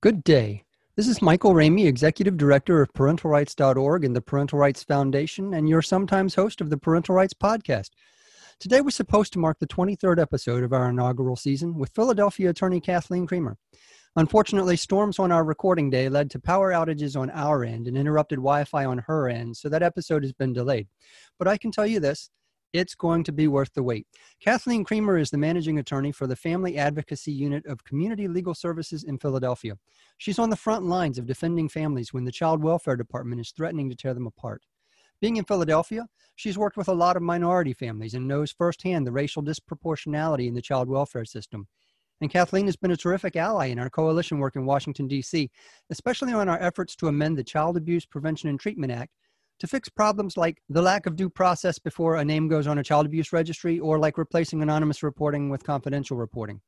Good day. This is Michael Ramey, Executive Director of ParentalRights.org and the Parental Rights Foundation, and your sometimes host of the Parental Rights Podcast. Today was supposed to mark the 23rd episode of our inaugural season with Philadelphia attorney Kathleen Creamer. Unfortunately, storms on our recording day led to power outages on our end and interrupted Wi Fi on her end, so that episode has been delayed. But I can tell you this it's going to be worth the wait. Kathleen Creamer is the managing attorney for the Family Advocacy Unit of Community Legal Services in Philadelphia. She's on the front lines of defending families when the Child Welfare Department is threatening to tear them apart. Being in Philadelphia, she's worked with a lot of minority families and knows firsthand the racial disproportionality in the child welfare system. And Kathleen has been a terrific ally in our coalition work in Washington, D.C., especially on our efforts to amend the Child Abuse Prevention and Treatment Act to fix problems like the lack of due process before a name goes on a child abuse registry or like replacing anonymous reporting with confidential reporting.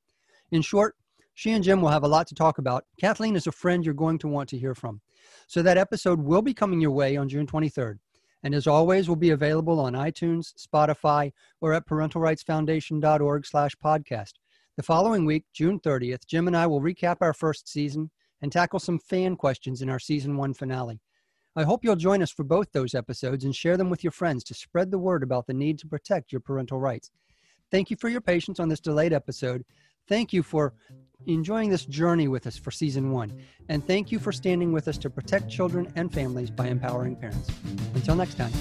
In short, she and Jim will have a lot to talk about. Kathleen is a friend you're going to want to hear from. So that episode will be coming your way on June 23rd. And as always, will be available on iTunes, Spotify, or at parentalrightsfoundation.org slash podcast. The following week, June 30th, Jim and I will recap our first season and tackle some fan questions in our season one finale. I hope you'll join us for both those episodes and share them with your friends to spread the word about the need to protect your parental rights. Thank you for your patience on this delayed episode. Thank you for enjoying this journey with us for season one. And thank you for standing with us to protect children and families by empowering parents. Until next time.